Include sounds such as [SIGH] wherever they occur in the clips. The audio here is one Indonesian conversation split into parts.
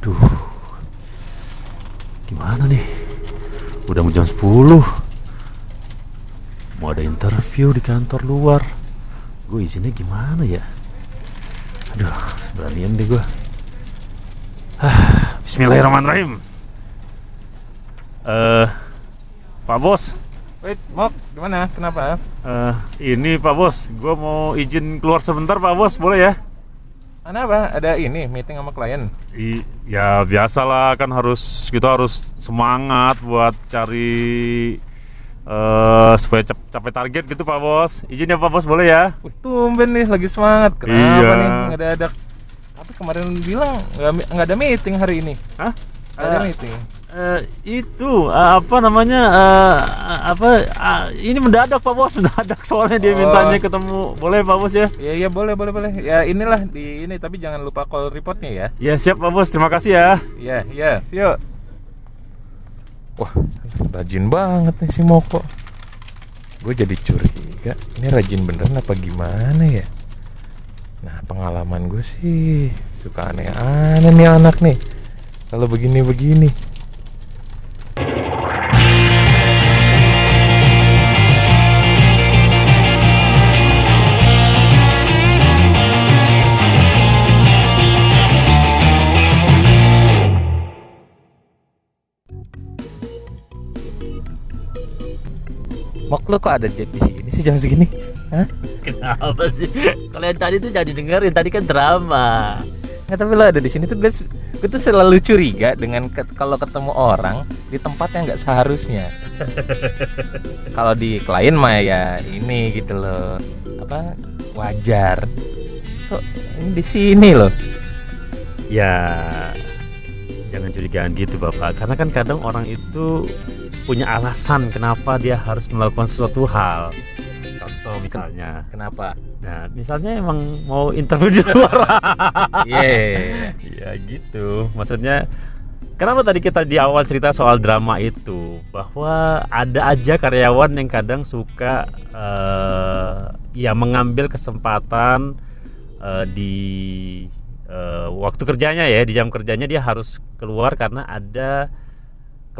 Aduh. Gimana nih? Udah mau jam 10. Mau ada interview di kantor luar. Gue izinnya gimana ya? Aduh, seberanian deh gue. Ah, Bismillahirrahmanirrahim. Eh, Pak Bos, Wait, Mok, gimana? Kenapa? eh ini Pak Bos, gue mau izin keluar sebentar Pak Bos, boleh ya? Kenapa? Ada ini meeting sama klien. I, ya biasalah kan harus kita harus semangat buat cari eh supaya cap- capai target gitu Pak Bos. Izin ya Pak Bos boleh ya? Wih, tumben nih lagi semangat. Kenapa Iya. nih nggak ada ada? Tapi kemarin bilang nggak ada meeting hari ini. Hah? Ada Eh, meeting. Eh, itu eh, apa namanya eh, apa ah, ini mendadak Pak Bos [LAUGHS] mendadak soalnya dia Oh. mintanya ketemu boleh Pak Bos ya? Iya iya boleh boleh boleh. Ya inilah di ini tapi jangan lupa call reportnya ya. Ya siap Pak Bos terima kasih ya. Iya iya. Yuk. Wah rajin banget nih si Moko. Gue jadi curiga. Ini rajin beneran apa gimana ya? Nah pengalaman gue sih suka aneh-aneh nih anak nih. Kalau begini-begini. Mok lu kok ada jet di sini sih jam segini? Hah? Kenapa sih? Kalian tadi tuh jadi dengerin tadi kan drama. Nggak tapi lo ada di sini tuh gue, gue tuh selalu curiga dengan ke- kalau ketemu orang di tempat yang nggak seharusnya. [LAUGHS] kalau di klien mah ya ini gitu loh apa wajar. Kok ini di sini loh? Ya jangan curigaan gitu bapak karena kan kadang orang itu punya alasan kenapa dia harus melakukan sesuatu hal. Contoh misalnya. Kenapa? nah misalnya emang mau interview di luar. [LAUGHS] Iya. ya gitu. Maksudnya kenapa tadi kita di awal cerita soal drama itu? Bahwa ada aja karyawan yang kadang suka eh, ya mengambil kesempatan eh, di eh, waktu kerjanya ya di jam kerjanya dia harus keluar karena ada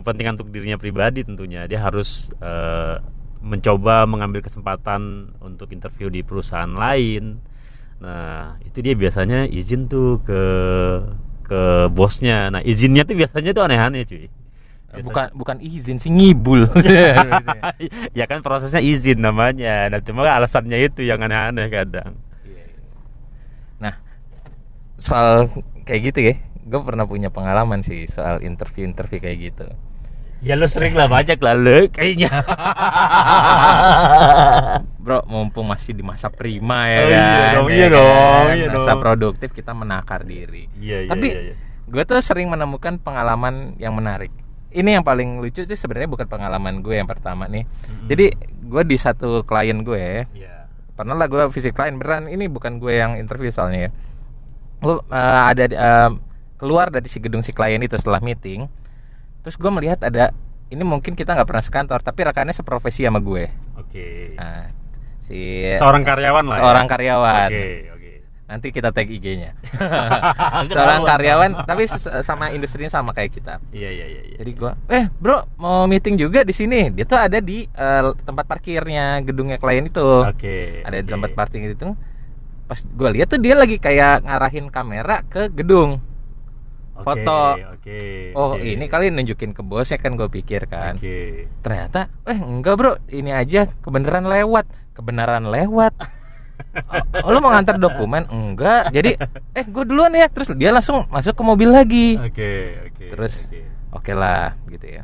kepentingan untuk dirinya pribadi tentunya. Dia harus eh, mencoba mengambil kesempatan untuk interview di perusahaan lain. Nah itu dia biasanya izin tuh ke ke bosnya. Nah izinnya tuh biasanya tuh aneh-aneh cuy. Biasanya- Bukan bukan izin sih ngibul. [LAUGHS] ya kan prosesnya izin namanya. Nah cuma alasannya itu yang aneh-aneh kadang. Nah, soal kayak gitu ya, gue pernah punya pengalaman sih soal interview-interview kayak gitu. Ya lu sering lah banyak lah lu kayaknya [LAUGHS] Bro, mumpung masih di masa prima ya Oh, iya kan, dong, ya iya kan? dong, iya Masa dong. produktif kita menakar diri. iya iya Tapi iya, iya. gue tuh sering menemukan pengalaman yang menarik. Ini yang paling lucu sih sebenarnya bukan pengalaman gue yang pertama nih. Jadi gue di satu klien gue, Iya. pernah lah gue visit klien beneran. Ini bukan gue yang interview soalnya ya. Gue eh, ada eh, keluar dari si gedung si klien itu setelah meeting. Terus gue melihat ada ini mungkin kita nggak pernah sekantor tapi rekannya seprofesi sama gue. oke Nah, si seorang karyawan lah ya? seorang karyawan. oke oke Nanti kita tag IG-nya. [LAUGHS] seorang karyawan tapi sama industrinya sama kayak kita. iya iya iya iya. Jadi gua, eh bro mau meeting juga di sini. Dia tuh ada di eh, tempat parkirnya gedungnya klien itu. oke Ada di oke. tempat parkir itu. Pas gua lihat tuh dia lagi kayak ngarahin kamera ke gedung. Oke, foto. oke Oh oke. ini kali nunjukin ke bosnya kan gue pikir kan. oke Ternyata, eh enggak bro, ini aja kebenaran lewat, kebenaran lewat. [LAUGHS] Oh, lu mau ngantar dokumen? Enggak. Jadi, eh gue duluan ya. Terus dia langsung masuk ke mobil lagi. oke oke Terus oke. oke lah gitu ya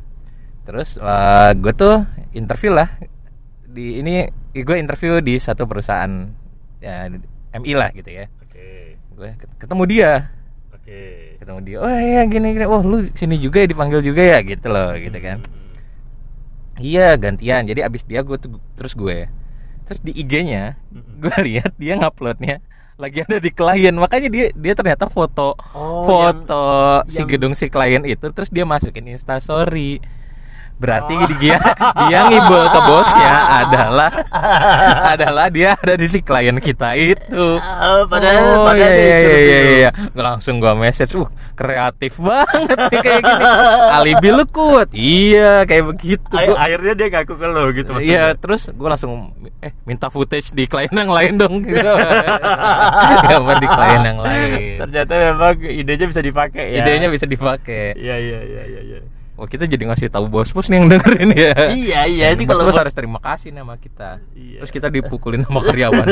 terus gue tuh interview lah di ini gue interview di satu perusahaan ya MI lah gitu ya oke gue ketemu dia oke ketemu dia oh iya gini gini. Oh lu sini juga ya dipanggil juga ya gitu loh gitu kan. Iya gantian. Jadi abis dia gue tuh terus gue terus di IG-nya gue lihat dia nguploadnya lagi ada di klien. Makanya dia dia ternyata foto Oh, foto si yang- gedung si klien itu terus dia masukin instastory berarti dia dia ngibul ke bosnya adalah adalah dia ada di si klien kita itu Oh, padahal oh padahal iya iya iya iya, iya. langsung gua message uh kreatif banget nih kayak gini alibi lu kuat iya kayak begitu Ay- Gua- akhirnya dia ngaku ke lo gitu maksudnya. Iya, terus gue langsung eh minta footage di klien yang lain dong [LAUGHS] gitu. Gambar di klien yang lain. ternyata memang idenya bisa dipakai ya Idenya bisa dipakai. iya iya iya iya iya Oh, kita jadi ngasih tahu bos-bos nih yang dengerin ya. iya iya ini kalau bos- harus terima kasih nama kita. Iya. Terus kita dipukulin sama karyawan.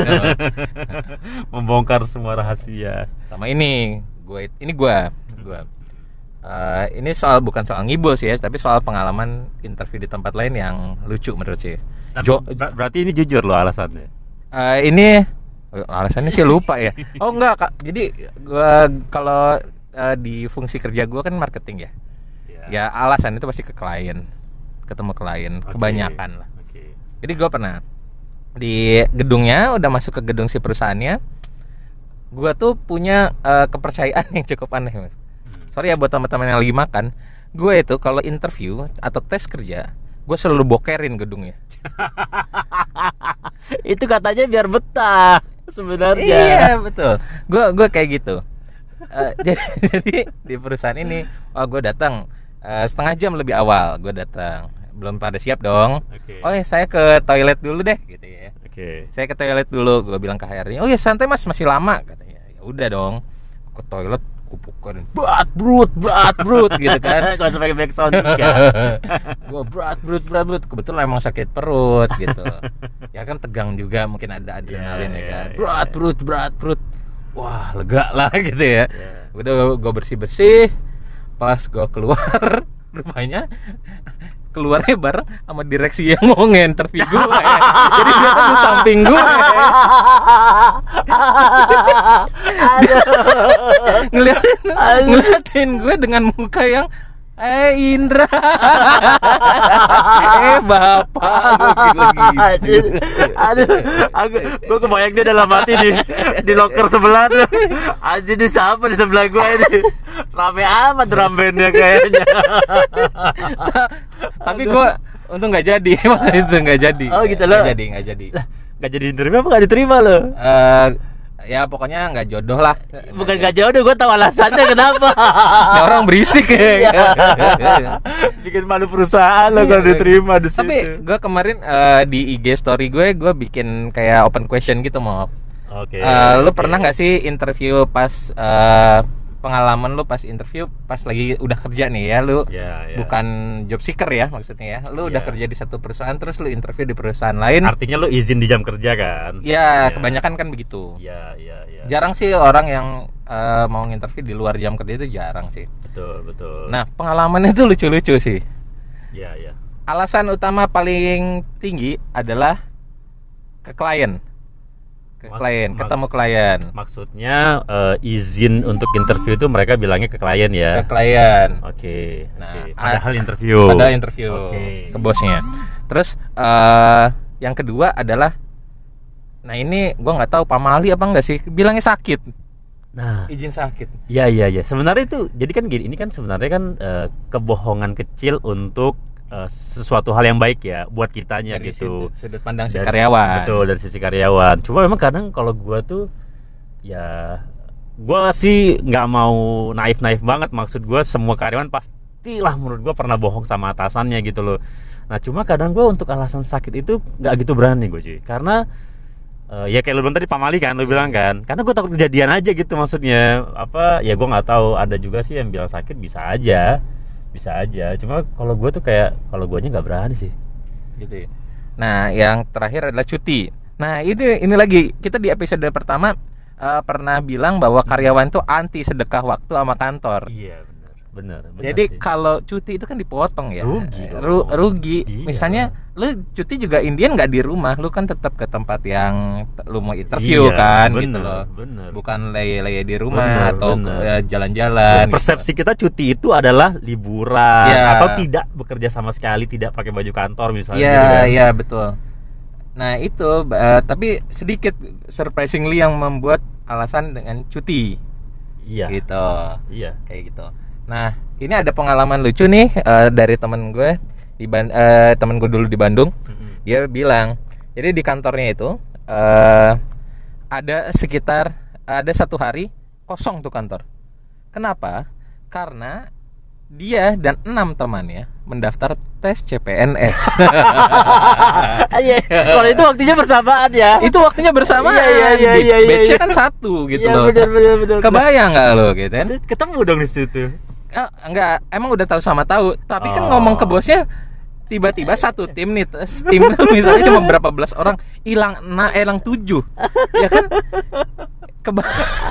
[LAUGHS] membongkar semua rahasia sama ini, gue ini gue, gue. Eh, ini soal bukan soal ngibul sih ya, tapi soal pengalaman interview di tempat lain yang lucu menurut sih. Tapi Jo- ber- berarti ini jujur loh alasannya Eh, ini alasannya sih lupa ya. [LAUGHS] Oh enggak, Kak. Jadi gua kalau eh, di fungsi kerja gua kan marketing ya. Ya alasan itu pasti ke klien, ketemu klien, Oke. kebanyakan lah. oke Jadi gua pernah di gedungnya udah masuk ke gedung si perusahaannya. Gua tuh punya eh, kepercayaan yang cukup aneh, Mas. Sorry ya buat teman-teman yang lagi makan. Gue itu kalau interview atau tes kerja, gue selalu bokerin gedungnya. [LAUGHS] itu katanya biar betah sebenarnya Iya betul. Gue gue kayak gitu. Eh, [LAUGHS] jadi, jadi di perusahaan ini, oh gue datang eh, setengah jam lebih awal. Gue datang, belum pada siap dong. oke Oh ya saya ke toilet dulu deh, gitu ya. oke Saya ke toilet dulu. Gue bilang ke HRD, oh ya santai mas masih lama katanya. Ya udah dong. Ke toilet kupukan berat brut berat brut gitu kan [LAUGHS] kalau sampai back sound [LAUGHS] gue berat berat berat berat kebetulan emang sakit perut gitu ya kan tegang juga mungkin ada adrenalin Iya, ya iya, kan iya, berat iya. perut berat perut wah lega lah [LAUGHS] gitu ya Iya. udah gue bersih bersih pas gue keluar [LAUGHS] rupanya keluarnya bareng sama direksi yang mau nge-interview gue ya. jadi dia tuh di samping gue ngeliatin ngeliatin gue dengan muka yang eh Indra. [LAUGHS] Eh bapak. Gitu. aduh aku gue kebayang dia dalam hati di di loker sebelah tuh. Anjir ini siapa di sebelah gue ini? Rame amat drum bandnya kayaknya. Tapi gue untung nggak jadi. Waktu [LAUGHS] itu nggak jadi. Oh, gitu nggak loh. jadi nggak jadi. Nggak jadi diterima apa nggak diterima lo Eh, ya pokoknya nggak jodoh lah. Bukan gak jodoh gue tahu alasannya [LAUGHS] kenapa. Ya, orang berisik ya. [LAUGHS] Bikin malu perusahaan lo kalau Iya. diterima di situ. tapi gue kemarin eh, di IG story gue gue bikin kayak open question gitu mau oke. Eh, lu oke. pernah nggak sih interview pas eh, pengalaman lu pas interview pas lagi udah kerja nih ya lu Ya, ya. bukan job seeker ya maksudnya ya. Lu udah Iya. kerja di satu perusahaan terus lu interview di perusahaan lain. Artinya lo izin di jam kerja kan? Ya Ya. kebanyakan kan begitu. Ya ya ya. Jarang sih orang yang eh, mau nginterview di luar jam kerja itu jarang sih. Betul betul. Nah pengalamannya itu lucu-lucu sih. Ya ya. Alasan utama paling tinggi adalah ke klien ke klien ketemu klien maksudnya eh, izin untuk interview itu mereka bilangnya ke klien ya ke klien Oke, Nah, oke. a- padahal interview. pada interview Oke. ke bosnya. Terus eh yang kedua adalah nah ini gua nggak tahu pamali apa enggak sih bilangnya sakit Nah, izin sakit iya iya iya. Sebenarnya itu jadi kan gini, ini kan sebenarnya kan eh, kebohongan kecil untuk eh, sesuatu hal yang baik ya buat kitanya dari gitu. sudut, sudut pandang si Dari- karyawan Betul, dari sisi karyawan. Cuma memang kadang kalau gua tuh ya gua sih nggak mau naif-naif banget maksud gua semua karyawan pastilah menurut gua pernah bohong sama atasannya gitu loh. Nah, cuma kadang gua untuk alasan sakit itu nggak gitu berani gue cuy. Karena eh, ya kayak lu bilang tadi pamali kan lu bilang kan karena gue takut kejadian aja gitu maksudnya apa ya gue nggak tahu ada juga sih yang bilang sakit bisa aja bisa aja cuma kalau gue tuh kayak kalau gue nggak berani sih gitu ya. Nah, yang terakhir adalah cuti. Nah, ini ini lagi kita di episode pertama eh, pernah bilang bahwa karyawan tuh anti sedekah waktu sama kantor. iya benar Jadi sih. kalau cuti itu kan dipotong ya. Rugi Eh, ru- rugi. Iya. Misalnya lu cuti juga Indian nggak di rumah, lu kan tetap ke tempat yang lu mau interview Iya, kan bener, gitu loh. bener. Bukan leye-leye di rumah Bener, atau bener. ke- ya, jalan-jalan. gitu. persepsi kita cuti itu adalah liburan Iya. atau tidak bekerja sama sekali tidak pakai baju kantor misalnya Iya, gitu kan. iya betul. Nah, itu eh, tapi sedikit surprisingly yang membuat alasan dengan cuti iya gitu. iya Kayak gitu. Nah, ini ada pengalaman lucu nih eh, dari temen gue di Ban- eh, temen gue dulu di Bandung. dia bilang jadi di kantornya itu eh ada sekitar ada satu hari kosong tuh kantor. Kenapa? Karena dia dan enam temannya mendaftar tes CPNS. [LAUGHS] Iya, kalau itu waktunya bersamaan ya. itu waktunya bersamaan. Iya, iya, iya, iya, iya, iya. kan satu gitu Iya, loh. benar. Kebayang nggak lo gitu kan? Ketemu dong di situ. Ah, enggak, emang udah tahu sama tahu, tapi kan Oh. ngomong ke bosnya tiba-tiba satu tim nih, tim [LAUGHS] misalnya cuma berapa belas orang hilang nah hilang tujuh, ya kan? Keba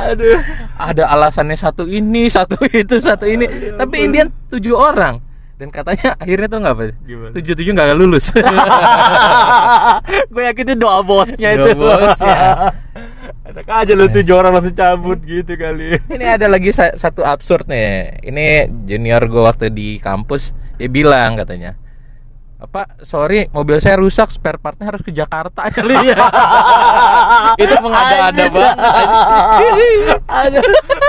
Aduh. ada alasannya satu ini, satu itu, satu ini, tapi Indian tujuh orang dan katanya akhirnya tuh nggak apa? Tujuh tujuh nggak lulus. [LAUGHS] gue yakin itu doa bosnya Doa itu. bosnya. [LAUGHS] Enak aja lu tujuh orang langsung cabut gitu kali. Ini ada lagi sa- satu absurd nih. Ini junior gue waktu di kampus dia bilang katanya, apa sorry mobil saya rusak spare partnya harus ke Jakarta kali [LAUGHS] ya. Itu mengada-ada banget.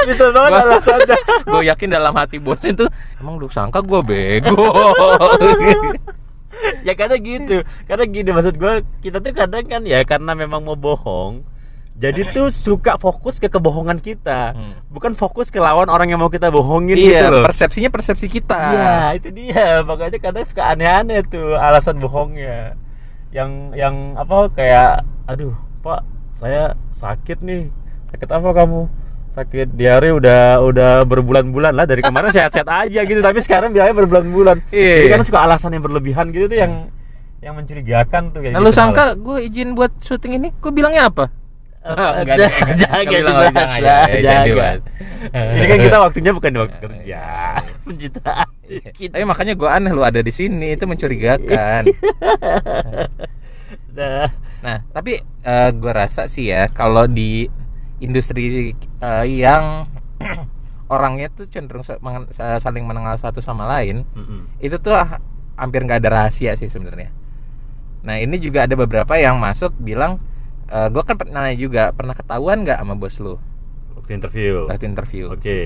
Bisa banget Gua- alasannya. [LAUGHS] gue yakin dalam hati bosnya tuh emang lu sangka gue bego. [LAUGHS] ya karena gitu karena gini maksud gue kita tuh kadang kan ya karena memang mau bohong jadi tuh suka fokus ke kebohongan kita Hmm. bukan fokus ke lawan orang yang mau kita bohongin iya, gitu loh. persepsinya persepsi kita. Iya itu dia. Makanya kadang suka aneh-aneh tuh alasan bohongnya. Yang yang apa kayak aduh pak saya sakit nih. Sakit apa kamu? Sakit diare udah udah berbulan-bulan lah. Dari kemarin [LAUGHS] sehat-sehat aja gitu tapi sekarang bilangnya berbulan-bulan. Iya. jadi kan suka alasan yang berlebihan gitu tuh yang yang mencurigakan tuh kayak Nah, lu gitu sangka gue izin buat syuting ini, gue bilangnya apa? [LAUGHS] malah. Enggak jangan dibahas jangan, dibahas. [LAUGHS] ini kan kita waktunya bukan di waktu [LAUGHS] kerja Iya. pencitraan kita Tapi makanya gue aneh lu ada di sini itu mencurigakan. Dah. Nah, tapi gue rasa sih ya kalau di industri eh, yang [CLEARS THROAT] orangnya tuh cenderung saling mengenal satu sama lain, Mm-mm. itu tuh ha- hampir nggak ada rahasia sih sebenarnya. Nah, ini juga ada beberapa yang masuk bilang, gue kan pernah nanya juga pernah ketahuan nggak sama bos lu waktu interview waktu interview. oke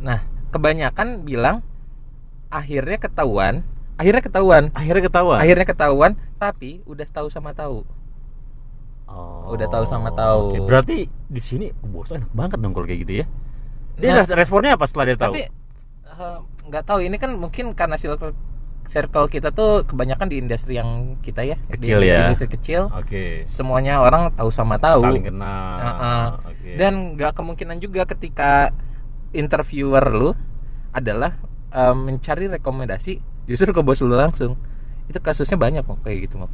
Nah, kebanyakan bilang akhirnya ketahuan, akhirnya ketahuan, akhirnya ketahuan akhirnya ketahuan, tapi udah tahu sama tahu. Oh, Udah tahu sama tahu. oke. Berarti di sini oh, bos enak banget dong kalau kayak gitu ya. Dia Nah, res- responnya apa setelah dia tahu? tapi eh, nggak tahu ini kan mungkin karena circle circle kita tuh kebanyakan di industri yang kita ya Kecil di, ya. industri kecil Oke. semuanya orang tahu sama tahu Saling kenal. Heeh. Oke. dan nggak kemungkinan juga ketika interviewer lu adalah eh, mencari rekomendasi justru ke bos lu langsung itu kasusnya banyak kok kayak gitu Mok.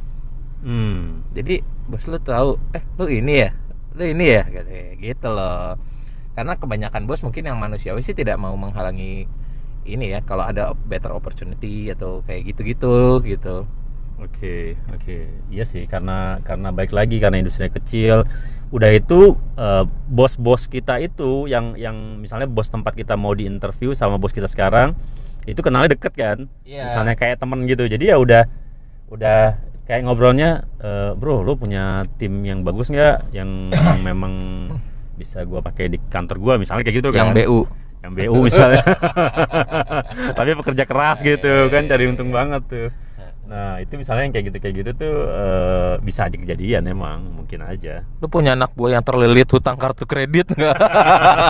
Hmm. jadi bos lu tahu eh lu ini ya lu ini ya gitu, gitu loh karena kebanyakan bos mungkin yang manusiawi sih tidak mau menghalangi ini ya kalau ada better opportunity atau kayak gitu-gitu gitu Oke, oke. Iya sih karena karena baik lagi karena industri kecil. Udah itu eh, bos-bos kita itu yang yang misalnya bos tempat kita mau diinterview sama bos kita sekarang itu kenalnya deket kan. Iya. Misalnya kayak temen gitu. Jadi ya udah udah kayak ngobrolnya eh, bro lu punya tim yang bagus nggak yang, yang memang [LAUGHS] bisa gua pakai di kantor gua misalnya kayak gitu yang kan yang BU [LAUGHS] misalnya. Tapi pekerja keras gitu kan cari untung banget tuh. Nah itu misalnya yang kayak gitu kayak gitu tuh eh, bisa aja kejadian emang mungkin aja. Lu punya anak buah yang terlilit hutang kartu kredit nggak?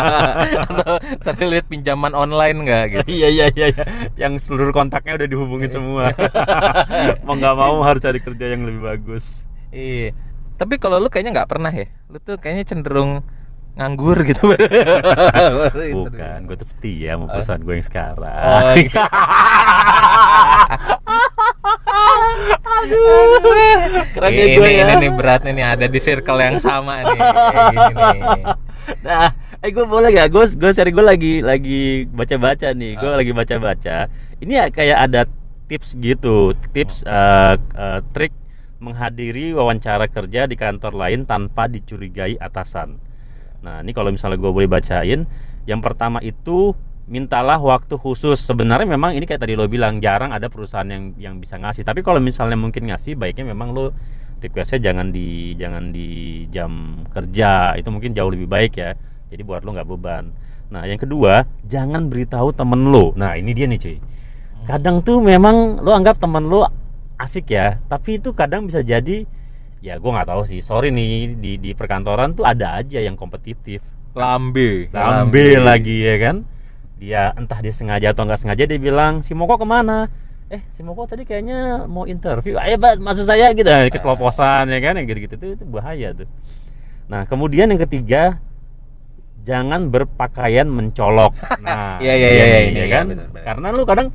[LAUGHS] Atau terlilit pinjaman online nggak gitu? Iya iya iya iya. yang seluruh kontaknya udah dihubungin semua. [LAUGHS] Mau nggak mau harus cari kerja yang lebih bagus. Iya. Tapi kalau lu kayaknya nggak pernah ya? Lu tuh kayaknya cenderung nganggur gitu [LAUGHS] bukan gue tuh setia sama perusahaan gue yang sekarang Oh, [LAUGHS] gitu. Keren ini, ya gue ini, ya. ini nih beratnya nih ada di circle yang sama nih [LAUGHS] kayak gini nih. Nah, eh gue boleh gak? Gue gue seri gue lagi lagi baca-baca nih. Gue lagi baca-baca. Ini ya kayak ada tips gitu, tips eh, eh, trik menghadiri wawancara kerja di kantor lain tanpa dicurigai atasan. Nah, ini kalau misalnya gue boleh bacain, yang pertama itu mintalah waktu khusus. Sebenarnya memang ini kayak tadi lo bilang jarang ada perusahaan yang yang bisa ngasih. Tapi kalau misalnya mungkin ngasih, baiknya memang lo requestnya jangan di jangan di jam kerja. Itu mungkin jauh lebih baik ya. Jadi buat lo nggak beban. Nah, yang kedua, jangan beritahu temen lo. Nah, ini dia nih cuy. Kadang tuh memang lo anggap temen lo asik ya, tapi itu kadang bisa jadi ya gue nggak tahu sih. Sorry nih di di perkantoran tuh ada aja yang kompetitif. Lambe. Lambe lagi ya kan? Dia entah dia sengaja atau nggak sengaja dia bilang si Moko ke mana? Eh si Moko tadi kayaknya mau interview. Ayo bat maksud saya gitu. Keteloposan ya kan? Yang gitu-gitu itu, itu bahaya tuh. Nah kemudian yang ketiga jangan berpakaian mencolok. [LAUGHS] Nah Iya, iya, iya, nih, iya, ya iya, kan? benar, benar. karena lu kadang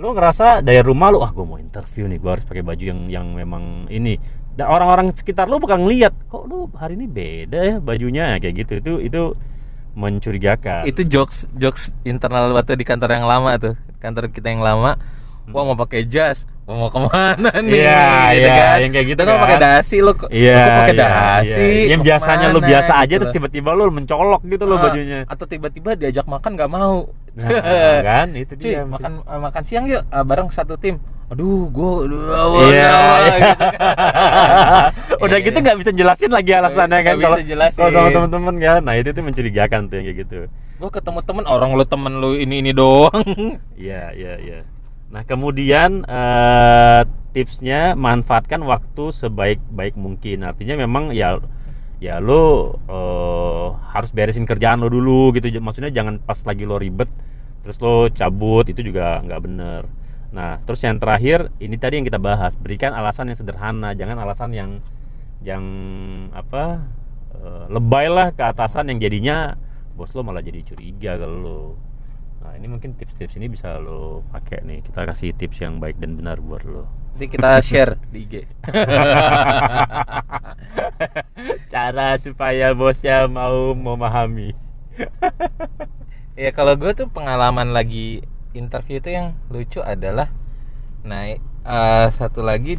lu ngerasa dari rumah lu ah gue mau interview nih gue harus pakai baju yang yang memang ini dan orang-orang sekitar lu bakal ngeliat kok lu hari ini beda ya bajunya? Kayak gitu. Itu itu mencurigakan. Itu jokes jokes internal waktu di kantor yang lama tuh. Kantor kita yang lama wah mau pakai jas mau ke mana nih? Iya, gitu iya, kan. yang kayak gitu Itu kan? pakai dasi? Lo Iya, lo pakai iya, dasi? iya. Yang biasanya lu ke mana, biasa aja gitu terus loh. tiba-tiba lu mencolok gitu loh Ah, bajunya. atau tiba-tiba diajak makan nggak mau. Nah, kan itu [LAUGHS] cuy dia. makan eh, makan siang yuk eh, bareng satu tim aduh Iya. iya iya. [LAUGHS] gitu kan. Udah Iya, gitu iya. nggak bisa jelasin lagi alasannya Nggak kan bisa kalau sama teman-teman kan. Nah, itu tuh mencurigakan tuh yang kayak gitu. gua ketemu temen orang lu temen lu ini ini doang [LAUGHS] Iya, iya, iya. Nah, kemudian eh, tipsnya manfaatkan waktu sebaik-baik mungkin. Artinya memang ya ya lo eh, harus beresin kerjaan lo dulu gitu. Maksudnya jangan pas lagi lo ribet terus lo cabut itu juga nggak bener. Nah, terus yang terakhir ini tadi yang kita bahas, berikan alasan yang sederhana, jangan alasan yang yang apa eh, lebay lah ke atasan yang jadinya bos lo malah jadi curiga kalau lo. Nah, ini mungkin tips-tips ini bisa lo pakai nih. Kita kasih tips yang baik dan benar buat lo. nanti kita share di IG [LAUGHS] Cara supaya bosnya mau memahami. ya kalau gue tuh pengalaman lagi interview itu yang lucu adalah nah eh, satu lagi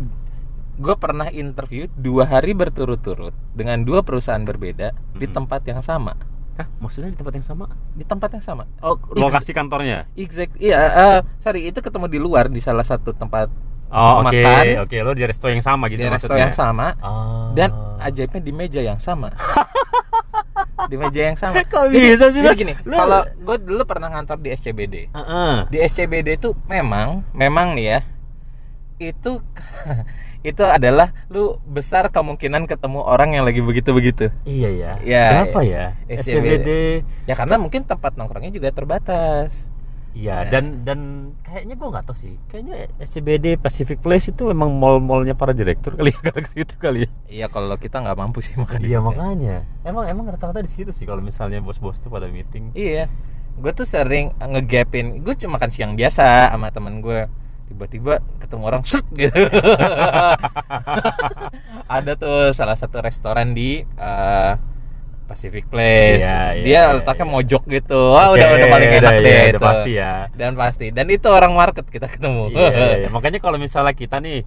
gue pernah interview dua hari berturut-turut dengan dua perusahaan berbeda di Mm-mm. tempat yang sama Hah, maksudnya di tempat yang sama? di tempat yang sama Oh, lokasi kantornya. exact iya eh, sorry itu ketemu di luar di salah satu tempat Oh, oke. Oke, lo di resto yang sama gitu di resto maksudnya. yang sama Ah. dan ajaibnya di meja yang sama [LAUGHS] di meja yang sama [LAUGHS] Kok bisa sih, jadi gini kalau gue dulu pernah ngantor di SCBD Heeh. di SCBD itu memang memang nih ya itu [LAUGHS] itu adalah lu besar kemungkinan ketemu orang yang lagi begitu-begitu Iya ya. Ya, Kenapa ya? SCBD. SCBD. ya karena mungkin tempat nongkrongnya juga terbatas Iya, Ya. dan dan kayaknya gua nggak tahu sih. Kayaknya SCBD Pacific Place itu memang mall-mallnya para direktur kali ya [LAUGHS] kalau ke situ kali ya. iya kalau kita nggak mampu sih makan Iya situ. makanya. Emang emang rata-rata di situ sih kalau misalnya bos-bos tuh pada meeting. iya gue tuh sering ngegapin gue cuma makan siang biasa sama temen gue tiba-tiba ketemu orang set gitu [LAUGHS] [LAUGHS] ada tuh salah satu restoran di eh, Pacific Place Iya, iya, dia iya, letaknya iya. mojok gitu wah udah Oke, udah paling enak udah, deh iya, itu udah pasti ya. dan pasti dan itu orang market kita ketemu Iya, iya, iya. Makanya kalau misalnya kita nih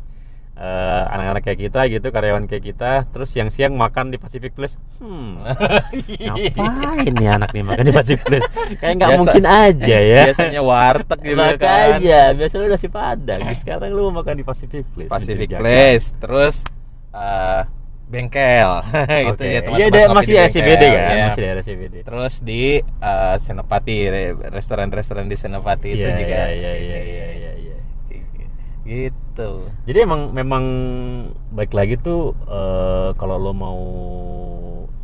eh, anak-anak kayak kita gitu, karyawan kayak kita, terus siang-siang makan di Pacific Place, hmm, [LAUGHS] ngapain nih anak nih makan di Pacific Place? Kayak nggak mungkin aja ya. biasanya warteg gitu kan Makanya, biasanya lu nasi padang. Sekarang lu makan di Pacific Place. Pacific. Place terus eh, bengkel [LAUGHS] itu Oke. ya Iya, teman-teman ngopi masih di SCBD kan? ya. Masih daerah SCBD. Terus di eh, Senopati, re- restoran-restoran di Senopati itu Iya, juga. iya, iya, iya, iya, iya, iya. Gitu. Jadi emang memang baik lagi tuh eh, kalau lo mau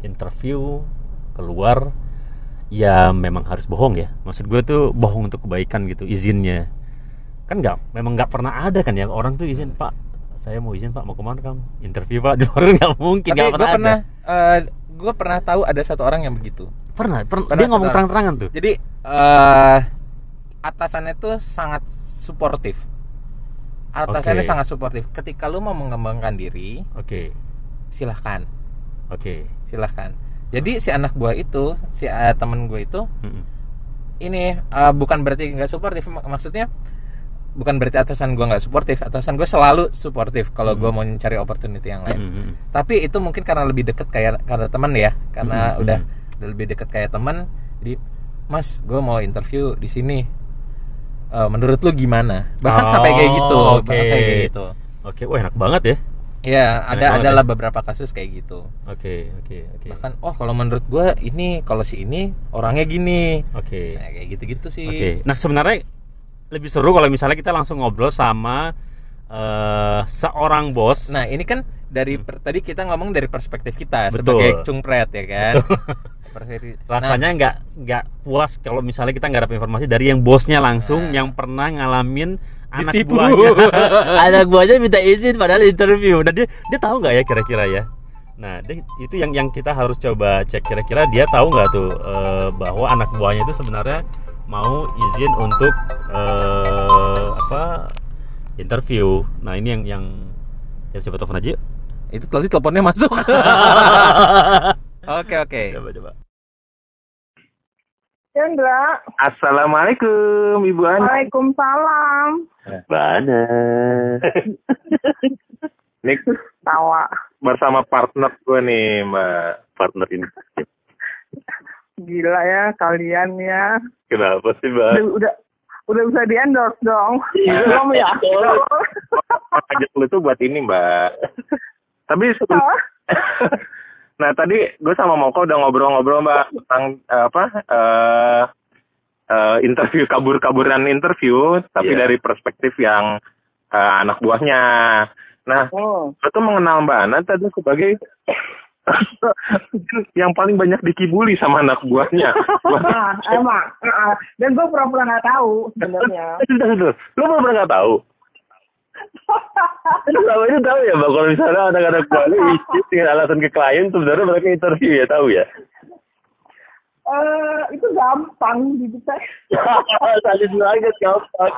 interview keluar ya memang harus bohong ya. Maksud gue tuh bohong untuk kebaikan gitu izinnya. Kan nggak memang nggak pernah ada kan ya orang tuh izin Pak saya mau izin Pak mau ke mana kamu interview Pak [LAUGHS] di luar nggak mungkin Tapi gue pernah, pernah, ada. gue pernah tahu ada satu orang yang begitu. pernah pernah pernah dia ngomong terang-terangan tuh Jadi eh atasannya tuh sangat suportif. Atasannya Oke. sangat suportif. Ketika lu mau mengembangkan diri, oke silahkan, oke silahkan. Jadi si anak buah itu, si eh, temen gue itu, Mm-mm. ini eh, bukan berarti nggak suportif mak- maksudnya bukan berarti atasan gue nggak suportif atasan gue selalu suportif kalau gue mau mencari opportunity yang lain. Mm-mm. tapi itu mungkin karena lebih deket kayak karena teman ya karena Mm-mm. udah udah lebih deket kayak teman jadi mas gue mau interview di sini Eh, menurut lu gimana? Bahkan Oh, sampai kayak gitu oke. bahkan sampai kayak gitu. Oke wah enak banget ya. Ya ada banget adalah beberapa kasus kayak gitu. Oke oke oke. Bahkan oh kalau menurut gue ini kalau si ini orangnya gini. Oke. Nah, kayak gitu-gitu sih. Oke, nah sebenarnya lebih seru kalau misalnya kita langsung ngobrol sama eh, seorang bos. Nah ini kan dari per- tadi kita ngomong dari perspektif kita Betul. sebagai cungpret ya kan. Perseri. [LAUGHS] rasanya nggak nggak puas kalau misalnya kita nggak dapat informasi dari yang bosnya langsung yang pernah ngalamin anak Ditipu. buahnya [LAUGHS] anak buahnya minta izin padahal interview dan dia dia tahu nggak ya kira-kira ya nah dia- itu yang yang kita harus coba cek kira-kira dia tahu nggak tuh eh, bahwa anak buahnya itu sebenarnya mau izin untuk eh, apa interview nah ini yang yang ya coba telepon aja yuk. Itu tadi teleponnya masuk. [LAUGHS] Oke oke. coba coba Chandra, Assalamualaikum Ibu Ana. Waalaikumsalam. Mana? Nih Tawa. bersama partner gue nih Mbak. Partner ini. Gila ya kalian ya. Kenapa sih Udah, Mbak? udah udah bisa di endorse dong. Iya. Belum ya? Ajak lu tuh buat ini Mbak. Tapi sebelum... [LAUGHS] Nah tadi gue sama Moko udah ngobrol-ngobrol Mbak tentang eh, apa eh eh, interview kabur-kaburan interview tapi Iya. dari perspektif yang eh, anak buahnya. Nah, Hmm. Lo tuh mengenal Mbak Ana tadi sebagai [LAUGHS] yang paling banyak dikibuli sama anak buahnya. Ah, [LAUGHS] emang. Dan gue pura-pura nggak tahu sebenarnya. [LAUGHS] Belum pernah nggak tahu? Selama ini tahu ya, Mbak, kalau misalnya anak-anak buah lu dengan alasan ke klien, sebenarnya mereka interview ya, tahu ya? Eh, itu gampang gitu kan. Sadis banget, gampang.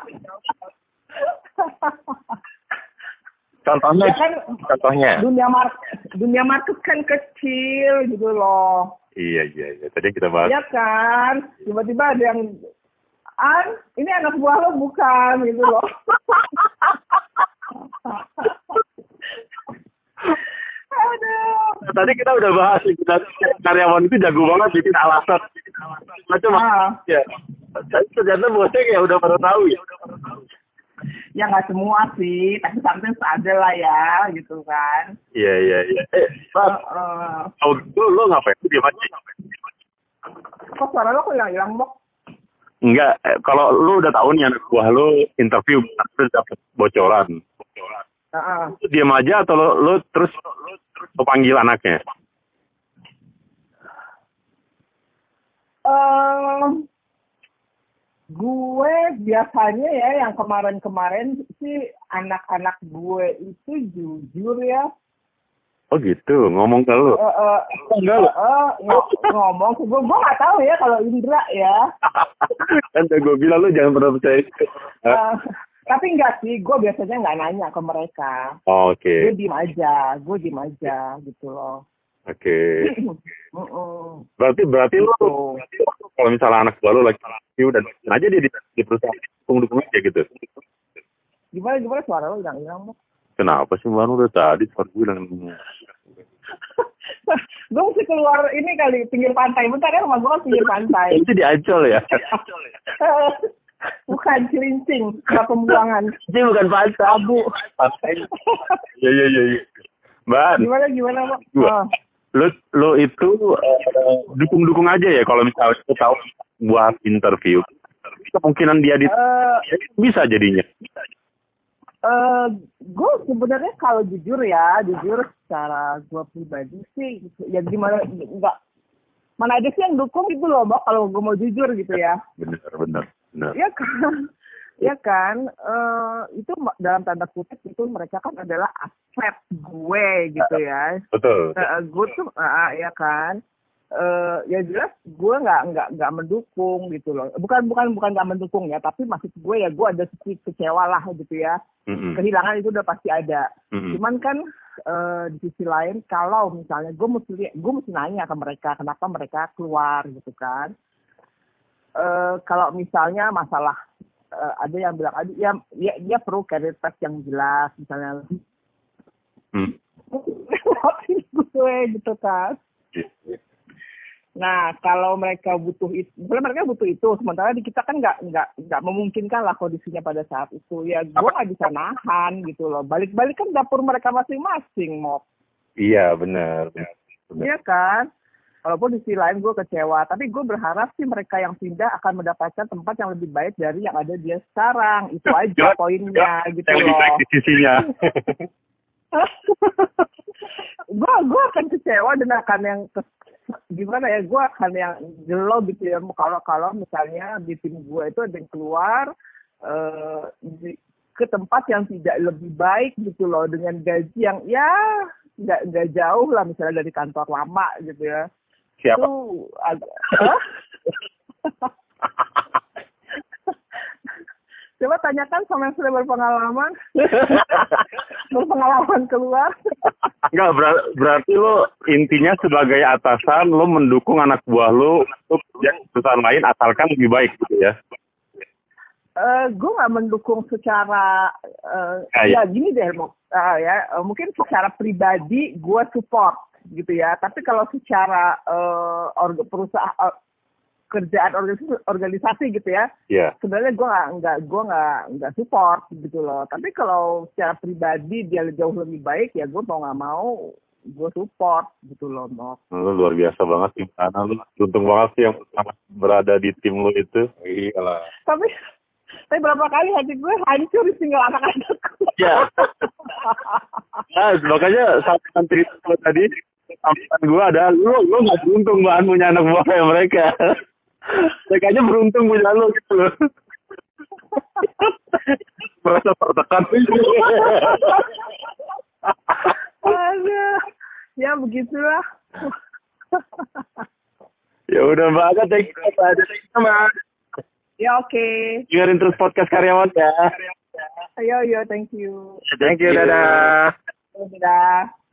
Contohnya, Ya kan contohnya. dunia market dunia market kan kecil gitu loh. Iya, iya, iya. Tadi kita bahas. Ya kan? Tiba-tiba ada yang An, ini anak buah lo bukan gitu loh. Aduh. Tadi kita udah bahas kita karyawan itu jago banget bikin alasan. Macam Ah. ya. Ternyata bosnya kayak udah pada tahu ya. Ya nggak semua sih, tapi sometimes ada lah ya, gitu kan. Iya iya iya. Eh, Mas, Heeh. tahu gitu lo ngapain diam aja? Kok suara lo kok hilang-hilang, Bok? Enggak, eh, kalau lu udah tahu nih anak buah lu interview terus dapet bocoran. Heeh. Lu diam aja atau lu, lu terus lu panggil anaknya? Em, gue biasanya ya yang kemarin-kemarin sih anak-anak gue itu jujur ya. Oh gitu, ngomong ke lu. Eh, eh, Enggak lu. eh, ng- ngomong. Gue gue nggak tahu ya kalau Indra ya. [LAUGHS] Kan gue bilang lu jangan pernah percaya. Eh, tapi enggak sih gue biasanya nggak nanya ke mereka. Oh, Oke, gue diem aja gue diem aja gitu loh oke. Mm-mm. Berarti berarti lu kalau misalnya anak buah lu lagi dan aja dia di, di perusahaan dukung-dukung aja gitu. gimana gimana suara lo hilang hilang Bok? Kenapa sih baru udah tadi suara gue bilang [LAUGHS] gue mesti keluar ini kali pinggir pantai bentar ya rumah gue kan pinggir pantai itu di Ancol ya? [LAUGHS] bukan cilincing tempat pembuangan Ini bukan pantai. abu Pantai. Iya iya iya. iya. Ban, gimana gimana? Gua. Ah. Lu lu itu eh, dukung-dukung aja ya kalau misalnya lu tahu buat interview. Kemungkinan dia di Eh, bisa jadinya. eh, gue sebenarnya kalau jujur ya, jujur secara gue pribadi sih, ya gimana nggak mana ada sih yang dukung itu loh, kalau gue mau jujur gitu ya. Bener bener bener. Iya kan, ya kan, eh, itu dalam tanda kutip itu mereka kan adalah aset gue gitu ya. Betul. Eh, gue tuh, ah, ya kan, eh ya jelas gue nggak nggak nggak mendukung gitu loh. Bukan bukan bukan nggak mendukung ya, tapi maksud gue ya gue ada sedikit kecewa lah gitu ya. Mm-mm. Kehilangan itu udah pasti ada. Mm-mm. Cuman kan eh, di sisi lain kalau misalnya gue mesti gue mesti nanya ke mereka kenapa mereka keluar gitu kan. Eh kalau misalnya masalah eh, ada yang bilang aduh ya dia, dia perlu career path yang jelas misalnya Mm. gue [LAUGHS] gitu kan. Nah, kalau mereka butuh itu, mereka butuh itu, sementara di kita kan nggak nggak nggak memungkinkan lah kondisinya pada saat itu. Ya, gue nggak bisa nahan gitu loh. Balik-balik kan dapur mereka masing-masing, mau Iya benar. Iya kan? Walaupun di sisi lain gue kecewa, tapi gue berharap sih mereka yang pindah akan mendapatkan tempat yang lebih baik dari yang ada dia sekarang. Itu aja Ya, poinnya gitu Yang lebih loh. baik di sisinya. [LAUGHS] gue gue akan kecewa dan akan yang gimana ya gue akan yang gelo gitu ya kalau kalau misalnya di tim gue itu ada yang keluar di- ke tempat yang tidak lebih baik gitu loh dengan gaji yang ya nggak nggak jauh lah misalnya dari kantor lama gitu ya Siapa? itu [LAUGHS] coba tanyakan sama yang sudah berpengalaman [LAUGHS] berpengalaman keluar Enggak, ber- berarti lo intinya sebagai atasan lo mendukung anak buah lo untuk di perusahaan lain asalkan lebih baik gitu ya. eh gue nggak mendukung secara eh, Ya, ya gini deh. Ah, ya eh, mungkin secara pribadi gue support gitu ya tapi kalau secara eh, orga- perusahaan eh, kerjaan organisasi, organisasi gitu ya Iya. sebenarnya gue nggak nggak gue nggak nggak support gitu loh tapi kalau secara pribadi dia jauh lebih baik ya gue mau nggak mau gue support gitu loh Mo. Lo luar biasa banget sih, karena lo beruntung banget sih yang berada di tim lo itu. Iya lah. tapi tapi berapa kali hati gue hancur tinggal anak-anakku Ya. [LAUGHS] Nah, makanya cerita lo tadi, sampean gue ada, lo lo nggak beruntung bahan punya anak buah kayak mereka. Mereka aja beruntung punya lo gitu loh. Merasa tertekan. Aduh, ya begitulah. ya udah banget thank you sama Ya oke. dengerin terus podcast karyawan ya. Ayo yo, thank you. Thank you, dadah. Dadah.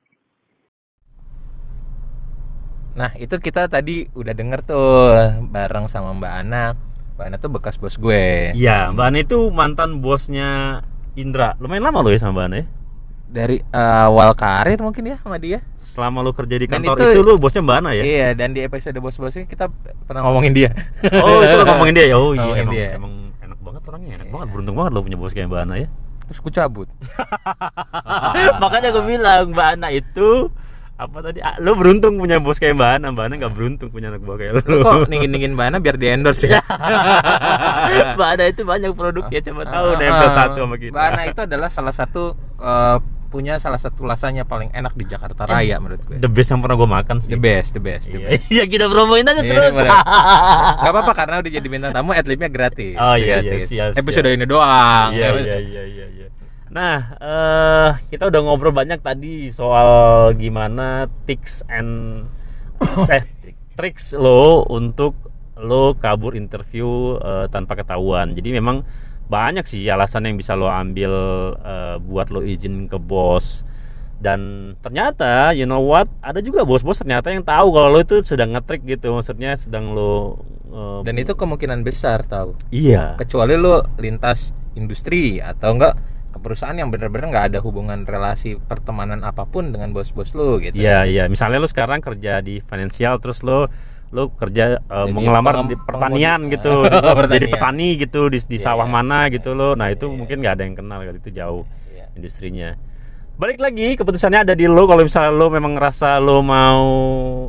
Nah itu kita tadi udah denger tuh bareng sama Mbak Ana. Mbak Ana tuh bekas bos gue. Iya, Mbak Ana itu mantan bosnya Indra. Lumayan lama lo ya sama Mbak Ana ya? Dari awal karir mungkin ya sama dia. Selama lo kerja di Dan kantor itu- itu, lo bosnya Mbak Ana ya? Iya dan di episode bos-bosnya kita pernah ngomongin dia. Oh, itu lo ngomongin dia ya? Oh iya, Ngomongin emang, dia. emang enak banget orangnya, enak banget. Beruntung banget lo punya bos kayak Mbak Ana ya. Terus gue cabut. [LAUGHS] Makanya gue bilang Mbak Ana itu apa tadi? Ah, Lo beruntung punya bos kayak Mbak Ana, Mbak Ana nggak beruntung punya anak buah kayak lo. Lu kok ningin-ningin Mbak Ana biar di endorse ya? [LAUGHS] Mbak Ana itu banyak produk ya, coba tahu nempel satu sama kita. Mbak Ana itu adalah salah satu eh, punya salah satu rasanya paling enak di Jakarta Raya menurut gue. The best yang pernah gue makan sih. The best, the best, the Iya, best. iya kita promoin aja Iya, terus. bener. [LAUGHS] Gak apa-apa karena udah jadi bintang tamu, adlibnya gratis. Oh, iya, iya, gratis. siap, Episode siap. ini doang. Iya iya iya iya. iya. Nah, eh kita udah ngobrol banyak tadi soal gimana tips and [COUGHS] eh tricks lo untuk lo kabur interview eh, tanpa ketahuan. Jadi memang banyak sih alasan yang bisa lo ambil eh, buat lo izin ke bos. Dan ternyata, you know what, ada juga bos-bos ternyata yang tahu kalau lo itu sedang ngetrik gitu, maksudnya sedang lo eh, Dan itu kemungkinan besar tahu. iya. Kecuali lu lintas industri atau enggak perusahaan yang benar-benar nggak ada hubungan relasi pertemanan apa pun dengan bos-bos lu gitu. Iya iya, misalnya lu sekarang kerja di finansial terus lu lu kerja uh, Jadi mau ngelamar pengem- di pertanian gitu, [LAUGHS] Oh, jadi pertanian. petani gitu di, di Iya, sawah iya. mana gitu lo. Nah, itu Iya. mungkin nggak ada yang kenal kali itu jauh Iya. industrinya. Balik lagi keputusannya ada di lo kalau misalnya lo memang ngerasa lo mau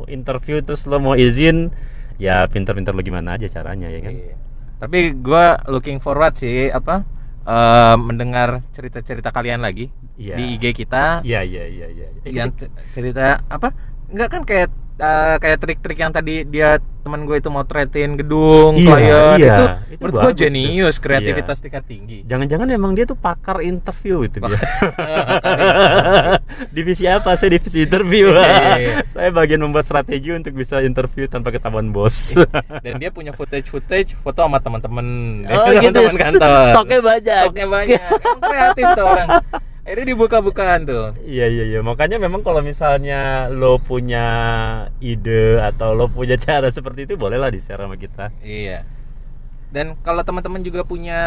interview terus lo mau izin ya pinter-pinter lo gimana aja caranya ya kan. Iya. Tapi gua looking forward sih apa eh, mendengar cerita-cerita kalian lagi Iya. di IG kita. Iya iya iya iya. Yang t- cerita apa? Enggak kan kayak eh, kayak trik-trik yang tadi dia teman gue itu mau tretin gedung Iya, klien iya. itu, Itu menurut gue jenius Iya. kreativitas tingkat tinggi. Jangan-jangan emang dia tuh pakar interview itu dia. [LAUGHS] divisi apa? Saya divisi interview. Iya, iya. Saya bagian membuat strategi untuk bisa interview tanpa ketahuan bos. Dan dia punya footage-footage foto sama teman-teman oh [LAUGHS] gitu. teman kantor. Stoknya banyak. Stoknya banyak. Kreatif tuh orang. Akhirnya dibuka-bukaan tuh. Iya iya iya. Makanya memang kalau misalnya lo punya ide atau lo punya [LAUGHS] cara seperti itu bolehlah di share sama kita. Iya. Dan kalau teman-teman juga punya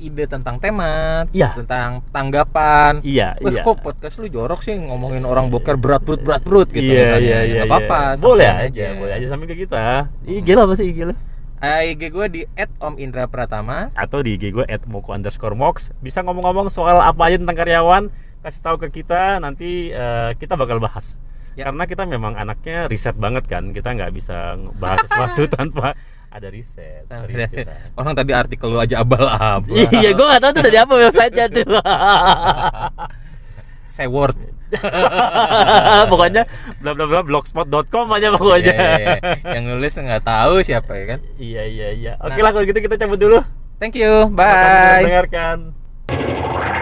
ide tentang tema, Iya. tentang tanggapan, Iya Wah, iya. kok podcast lu jorok sih ngomongin orang boker berat perut berat perut gitu iya, misalnya. iya, Ya, iya, apa-apa. iya. Boleh sampein aja, boleh aja sampai ke kita. IG lo apa sih IG lo? Eh, IG gue di @omindra_pratama. atau di IG gue @moko underscore mox bisa ngomong-ngomong soal apa aja tentang karyawan kasih tahu ke kita nanti eh, kita bakal bahas Ya. karena kita memang anaknya riset banget kan kita nggak bisa bahas sesuatu [LAUGHS] tanpa ada riset kita. Orang tadi artikel lu aja abal-abal. iya gue nggak tahu tuh dari apa websitenya tuh [LAUGHS] Seword. [LAUGHS] pokoknya bla bla bla blogspot.com aja Iya, pokoknya. iya, iya. Yang nulis nggak tahu siapa ya kan. Iya iya iya. Oke Nah. lah kalau gitu kita cabut dulu. Thank you. Terima kasih sudah Bye. mendengarkan.